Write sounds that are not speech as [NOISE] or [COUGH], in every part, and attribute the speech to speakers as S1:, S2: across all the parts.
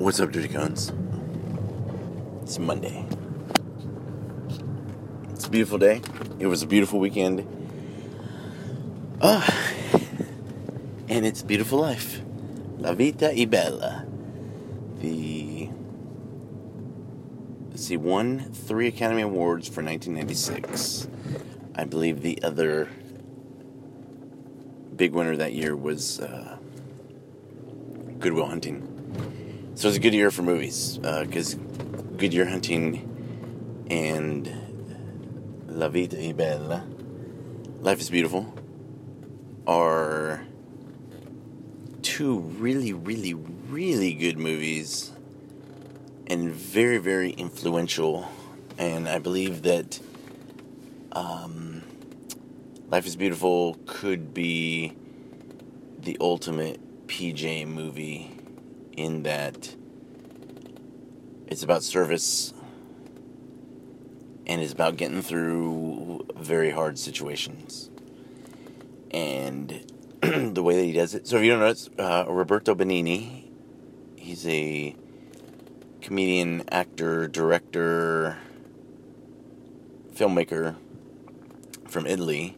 S1: What's up, Dirty Cones? It's Monday. It's a beautiful day. It was a beautiful weekend. Ah, and it's beautiful life. La vita e bella. The let's see, won three Academy Awards for 1996. I believe the other big winner that year was uh, Good Will Hunting. So it's a good year for movies because uh, Good Year Hunting and La Vita Bella, Life is Beautiful, are two really, really, really good movies and very, very influential. And I believe that um, Life is Beautiful could be the ultimate PJ movie in that it's about service and it's about getting through very hard situations. And [CLEARS THROAT] the way that he does it. So if you don't know, it's uh, Roberto Benigni. He's a comedian, actor, director, filmmaker from Italy.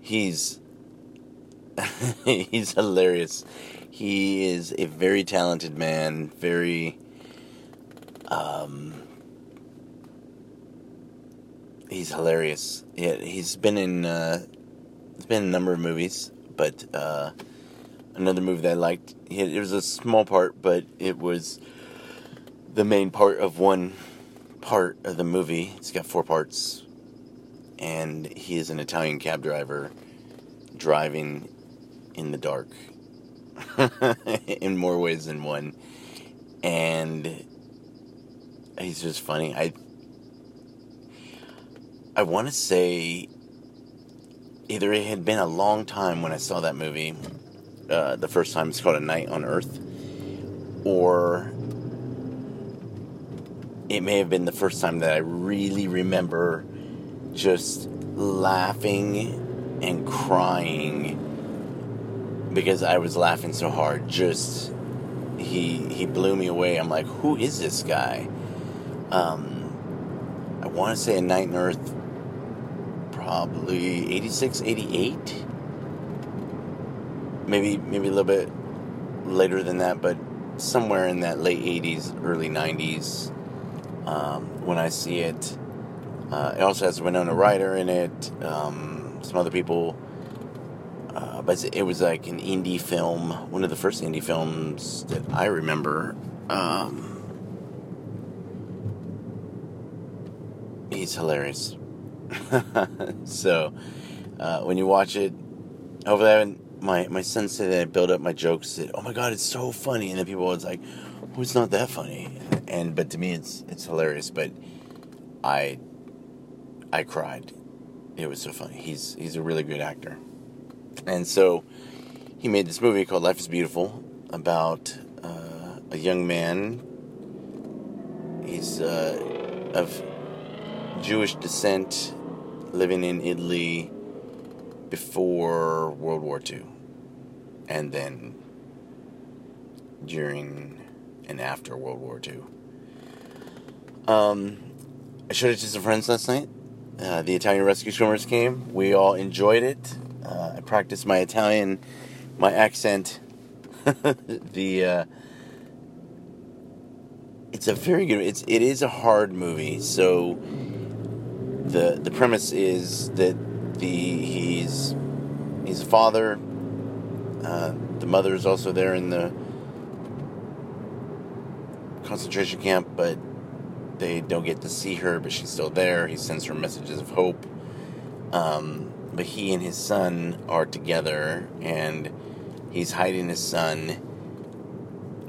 S1: He's [LAUGHS] he's hilarious. He is a very talented man, very um he's hilarious. Yeah, he's been in uh he's been a number of movies, but uh another movie that I liked, it was a small part, but it was the main part of one part of the movie. It's got four parts and he is an Italian cab driver driving in the dark [LAUGHS] in more ways than one. And he's just funny. I I want to say either it had been a long time when I saw that movie, uh, the first time it's called A Night on Earth, or it may have been the first time that I really remember just laughing and crying because I was laughing so hard. Just he he blew me away. I'm like, who is this guy? Um, I want to say a Night on Earth, probably 86, 88. Maybe maybe a little bit later than that, but somewhere in that late 80s, early 90s. Um, when I see it, uh, it also has Winona Ryder in it, um, some other people. But it was like an indie film, one of the first indie films that I remember. Um, he's hilarious. [LAUGHS] so uh, when you watch it, hopefully I my my son said that I build up my jokes. That oh my god, it's so funny, and then people was like, "Oh, it's not that funny," and but to me, it's it's hilarious. But I I cried. It was so funny. He's he's a really good actor, and so he made this movie called Life Is Beautiful about uh, a young man. He's uh, of Jewish descent, living in Italy before World War II, and then during and after World War II. Um, I showed it to some friends last night. Uh, the Italian rescue swimmers came. We all enjoyed it. Uh, I practiced my Italian, my accent. [LAUGHS] the uh, it's a very good. It's it is a hard movie. So the the premise is that the he's he's a father. Uh, the mother is also there in the concentration camp, but they don't get to see her, but she's still there. He sends her messages of hope. Um, but he and his son are together, and he's hiding his son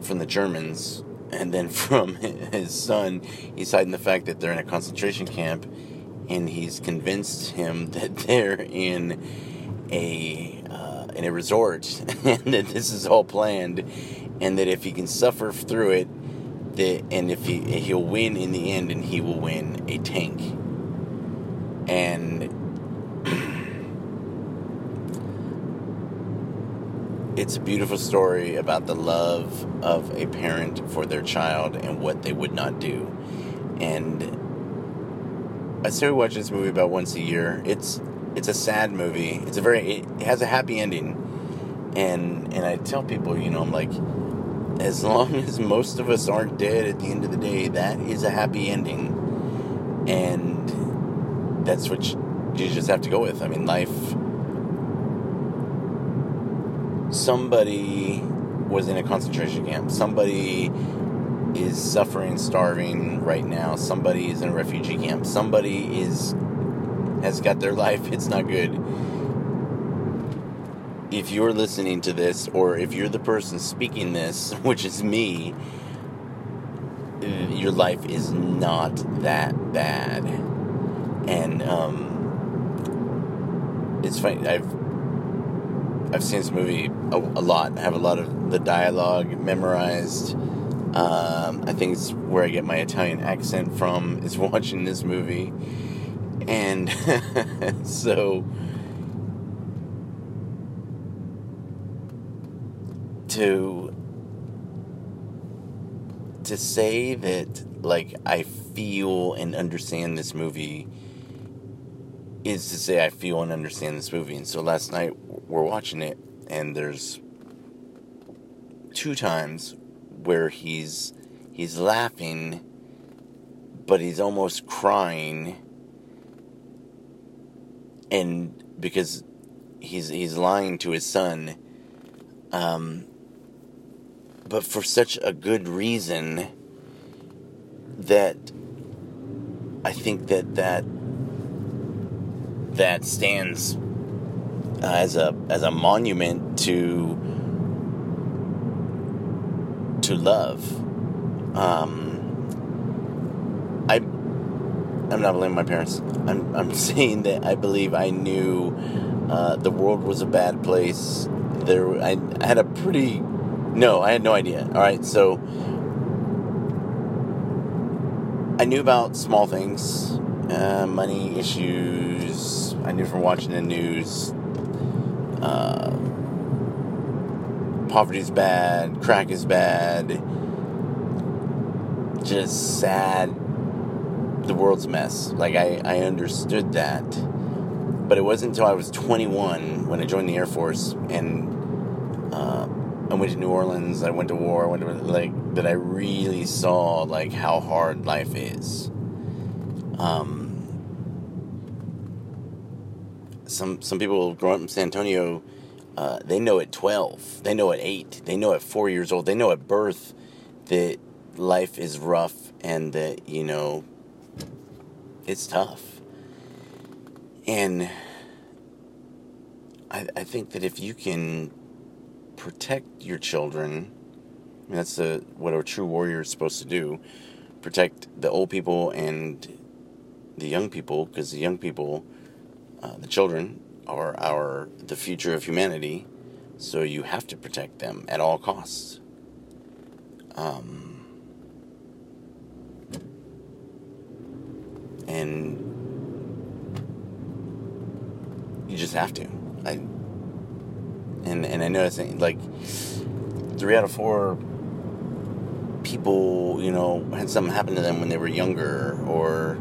S1: from the Germans, and then [LAUGHS] from his son, he's hiding the fact that they're in a concentration camp, and he's convinced him [LAUGHS] that they're in a uh, in a resort, [LAUGHS] and that this is all planned, and that if he can suffer through it, that and if he he'll win in the end, and he will win a tank, and it's a beautiful story about the love of a parent for their child and what they would not do. And I still watch this movie about once a year. It's it's a sad movie. It's a very it has a happy ending. And and I tell people, you know, I'm like as long [LAUGHS] as most of us aren't dead at the end of the day, that is a happy ending. And that's what you, you just have to go with. I mean, life somebody was in a concentration camp. Somebody is suffering, starving right now. Somebody is in a refugee camp. Somebody is has got their [LAUGHS] life. It's not good. If you're listening to this, or if you're the person speaking this, [LAUGHS] which is me, your life is not that bad. And um, it's funny. I've I've seen this movie a, a, lot. I have a lot of the dialogue memorized. Um, I think it's where I get my Italian accent from is [LAUGHS] watching this movie, and [LAUGHS] so to to say that like I feel and understand this movie is to say I feel and understand this movie. And so last night we're watching it, and there's two times where he's he's laughing, but he's almost crying, and because he's he's lying to his son, um, but for such a good reason that I think that that that stands uh, as a as a monument to to love. Um, I I'm not blaming my parents. I'm I'm [LAUGHS] saying that I believe I knew uh, the world was a bad place. There, I, I had a pretty no, I had no idea. All right, so I knew about small things, uh, money issues. I knew from watching the news. Uh, poverty's bad, crack is bad. Just sad. The world's a mess. Like I, I understood that, but it wasn't until I was 21 when I joined the Air Force and uh, I went to New Orleans. I went to war. I went to like that. I really saw like how hard life is. Um, some some people growing up in San Antonio, uh, they know at twelve, they know at eight, they know at four years old, they know at birth that life is rough and that you know it's tough. And I I think that if you can protect your children, that's the what a true warrior is supposed to do, protect the old people and the young people because the young people uh, the children are our the future of humanity, so you have to protect them at all costs. Um, and you just have to. I and and I notice like three out of four people, you know, had something happen to them when they were younger or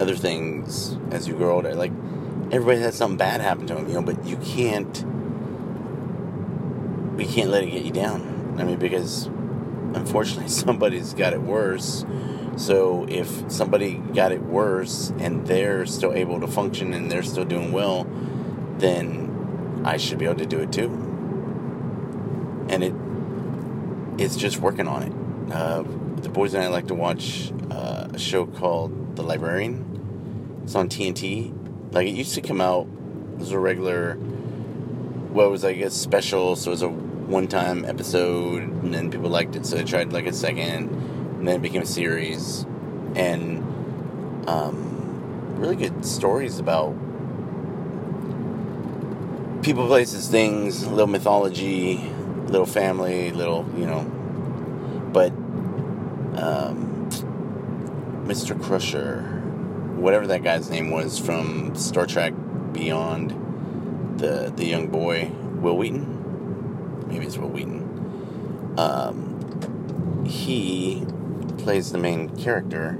S1: other things as you grow older. Like everybody had something bad happen to them, you know, but you can't we can't let it get you down. I mean, because unfortunately [LAUGHS] somebody's got it worse. So if somebody got it worse and they're still able to function and they're still doing well, then I should be able to do it too. And it it's just working on it. Uh, the boys and I like to watch uh, a show called The Librarian. It's on TNT like it used to come out as a regular, what was I guess special, so it was a one-time episode, and then people liked it, so they tried like a second, and then it became a series, and um, really good stories about people, places, things, little mythology, little family, little you know, but um, Mr. Crusher whatever that guy's name was from Star Trek Beyond, the the young boy, Wil Wheaton. maybe it's Wil Wheaton. Um, he plays the main character,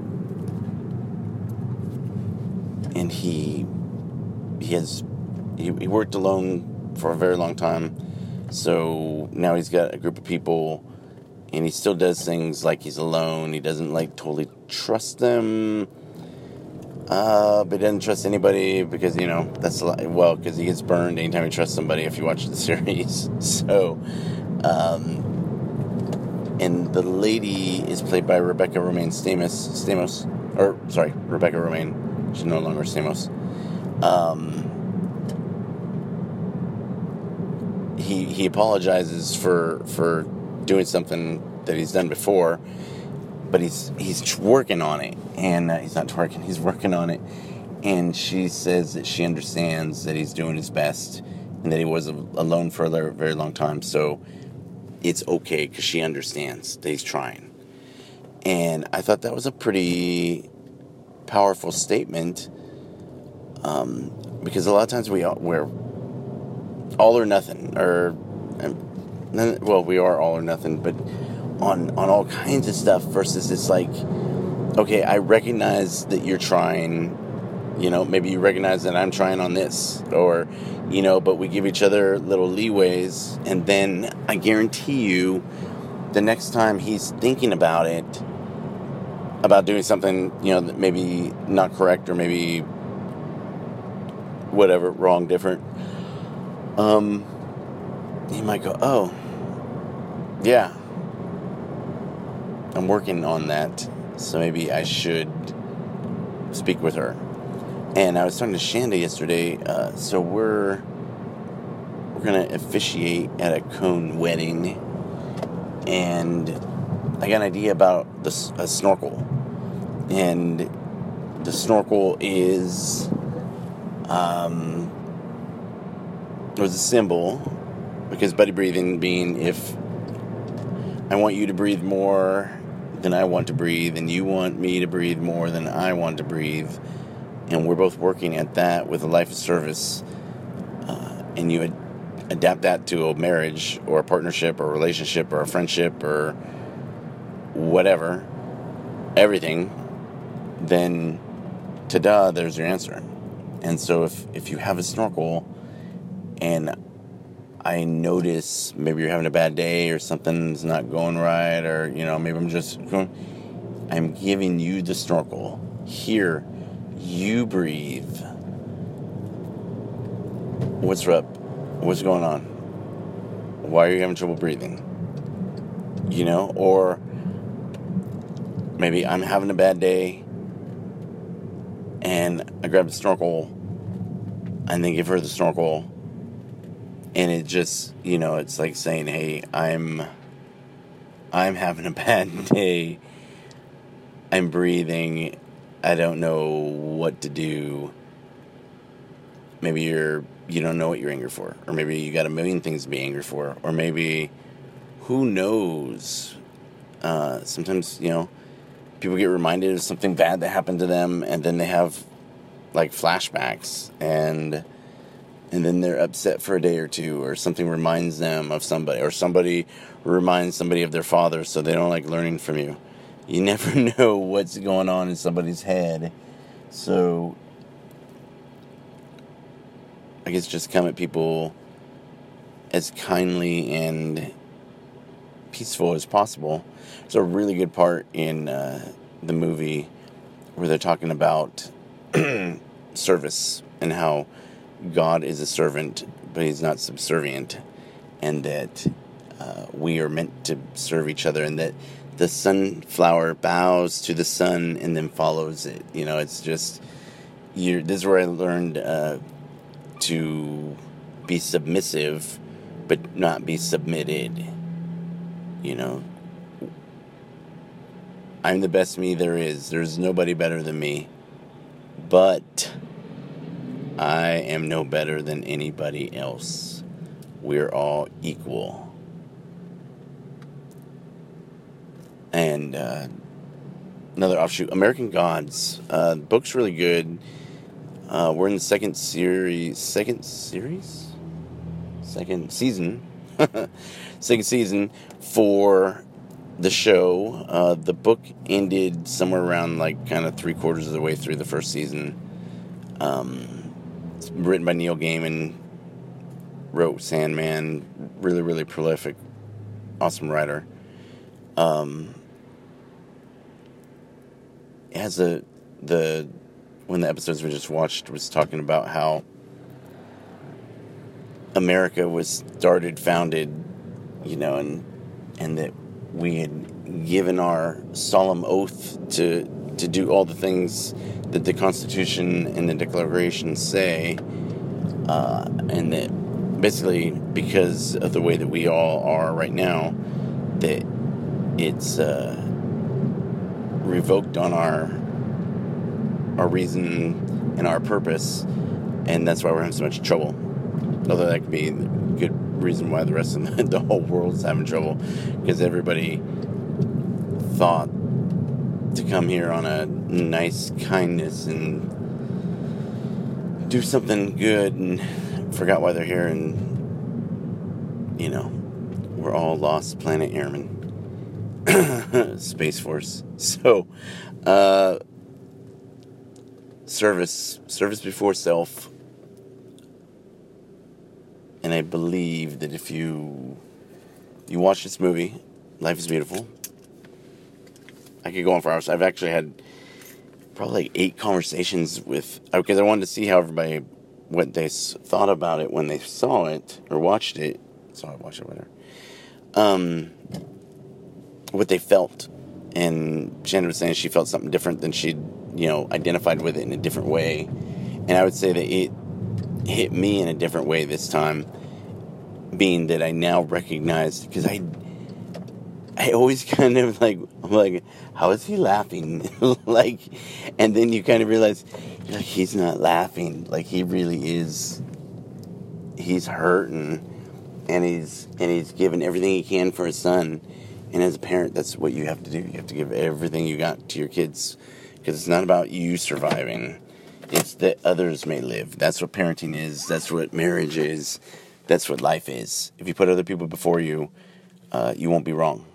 S1: and he he has he, he worked alone for a very long time. So now he's got a group of people, and he still does things like he's alone. He doesn't like totally trust them uh, but doesn't trust anybody because you know that's a lot, well because he gets burned anytime he trusts somebody if you watch the [LAUGHS] series. So, um, and the lady is played by Rebecca Romijn Stamos. Stamos, or sorry, Rebecca Romijn. She's no longer Stamos. Um, he he apologizes for for doing something that he's done before but he's he's working on it, and uh, he's not twerking. He's working on it, and she says that she understands that he's doing his best, and that he was alone for a very long time. So it's okay because she understands that he's trying. And I thought that was a pretty powerful statement, um, because a lot of times we are, we're all or nothing, or um, well, we are all or nothing, but on on all kinds of stuff versus it's like okay i recognize that you're trying you know maybe you recognize that i'm trying on this or you know but we give each other little leeways and then i guarantee you the next time he's thinking about it about doing something you know that maybe not correct or maybe whatever wrong different um he might go oh yeah I'm working on that, so maybe I should speak with her. And I was talking to Shanda yesterday. Uh, so we're we're gonna officiate at a cone wedding, and I got an idea about the a snorkel, and the snorkel is um, it was a symbol because buddy breathing being if I want you to breathe more than I want to breathe, and you want me to breathe more than I want to breathe, and we're both working at that with a life of service, uh, and you ad- adapt that to a marriage or a partnership or a relationship or a friendship or whatever, everything, then ta-da, there's your answer. And so if, if you have a snorkel and I notice maybe you're having a bad day or something's not going right, or you know, maybe I'm just going. I'm giving you the snorkel. Here, you breathe. What's up? What's going on? Why are you having trouble breathing? You know, or maybe I'm having a bad day and I grab the snorkel and then give her the snorkel and it just you know it's like saying hey i'm i'm having a [LAUGHS] bad day. I'm breathing. I don't know what to do. Maybe you're you don't know what you're angry for. Or maybe you got a million things to be angry for. Or maybe who knows? Uh, sometimes you know people get reminded of something bad that happened to them and then they have like flashbacks. And and then they're upset for a day or two, or something reminds them of somebody, or somebody reminds somebody of their father, so they don't like learning from you. You [LAUGHS] never know what's going on in somebody's head. So, I guess just come at people as kindly and peaceful as possible. It's a really good part in uh, the movie where they're talking about [CLEARS THROAT] service and how God is a servant, but he's not subservient, and that uh, we are meant to serve each other, and that the sunflower bows to the sun and then follows it. You know, it's just you. This is where I learned uh, to be submissive, but not be submitted. You know, I'm the best me there is. There's nobody better than me, but I am no better than anybody else. We're all equal. And uh, another offshoot American Gods. Uh, book's really good. Uh, we're in the second series. Second series? Second season. [LAUGHS] second season for the show. Uh, the book ended somewhere around like kind of three quarters of the way through the first season. Um, it's written by Neil Gaiman, wrote Sandman, really, really prolific, awesome writer. Um, it has a the when the episodes we just watched was talking about how America was started, founded, you know, and and that we had given our solemn oath to to do all the things that the Constitution and the Declaration say, uh, and that basically because of the way that we all are right now, that it's uh, revoked on our our reason and our purpose, and that's why we're having so much trouble. Although that could be a good reason why the rest of the, [LAUGHS] the whole world's having trouble, because everybody thought to come here on a nice kindness and do something good and forgot why they're here and you know we're all lost planet airmen [COUGHS] space force. [LAUGHS] So uh service service before self. And i believe that if you you watch this movie life is beautiful i could go on for hours. I've actually had probably like eight conversations with because i wanted to see how everybody what they thought about it when they saw it or watched it. Saw it watched it whatever. Um what they felt. And Shannon was saying she felt something different than she'd you know identified with it in a different way. And i would say that it hit me in a different way this time being that i now recognized because i i always [LAUGHS] kind of like i'm like how is he laughing? [LAUGHS] Like and then you kind of realize like, he's not laughing. Like he really is he's hurting and he's and he's giving everything he can for his son. And as a parent that's what you have to do. You have to give everything you got to your kids because it's not about you surviving. It's that others may live. That's what parenting is. That's what marriage is. That's what life is. If you put other people before you uh, you won't be wrong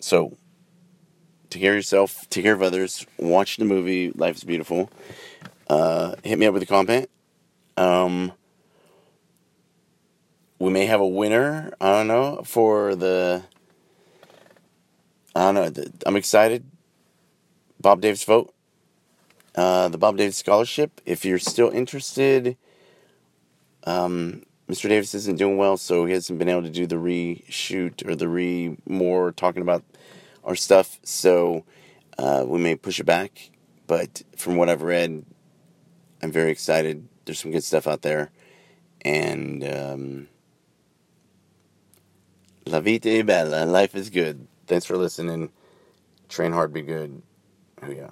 S1: so care of yourself take care of others watch the movie life is beautiful uh, hit me up with a comment um, we may have a winner i don't know for the i don't know i'm excited Bob Davis vote, uh, the Bob Davis Scholarship. If you're still interested, um, Mr. Davis isn't doing well, so he hasn't been able to do the reshoot or the re more talking about our stuff. So uh, we may push it back. But from what I've read, I'm very excited. There's some good stuff out there, and um, La vita è bella. Life is good. Thanks for listening. Train hard, be good. Oh, yeah.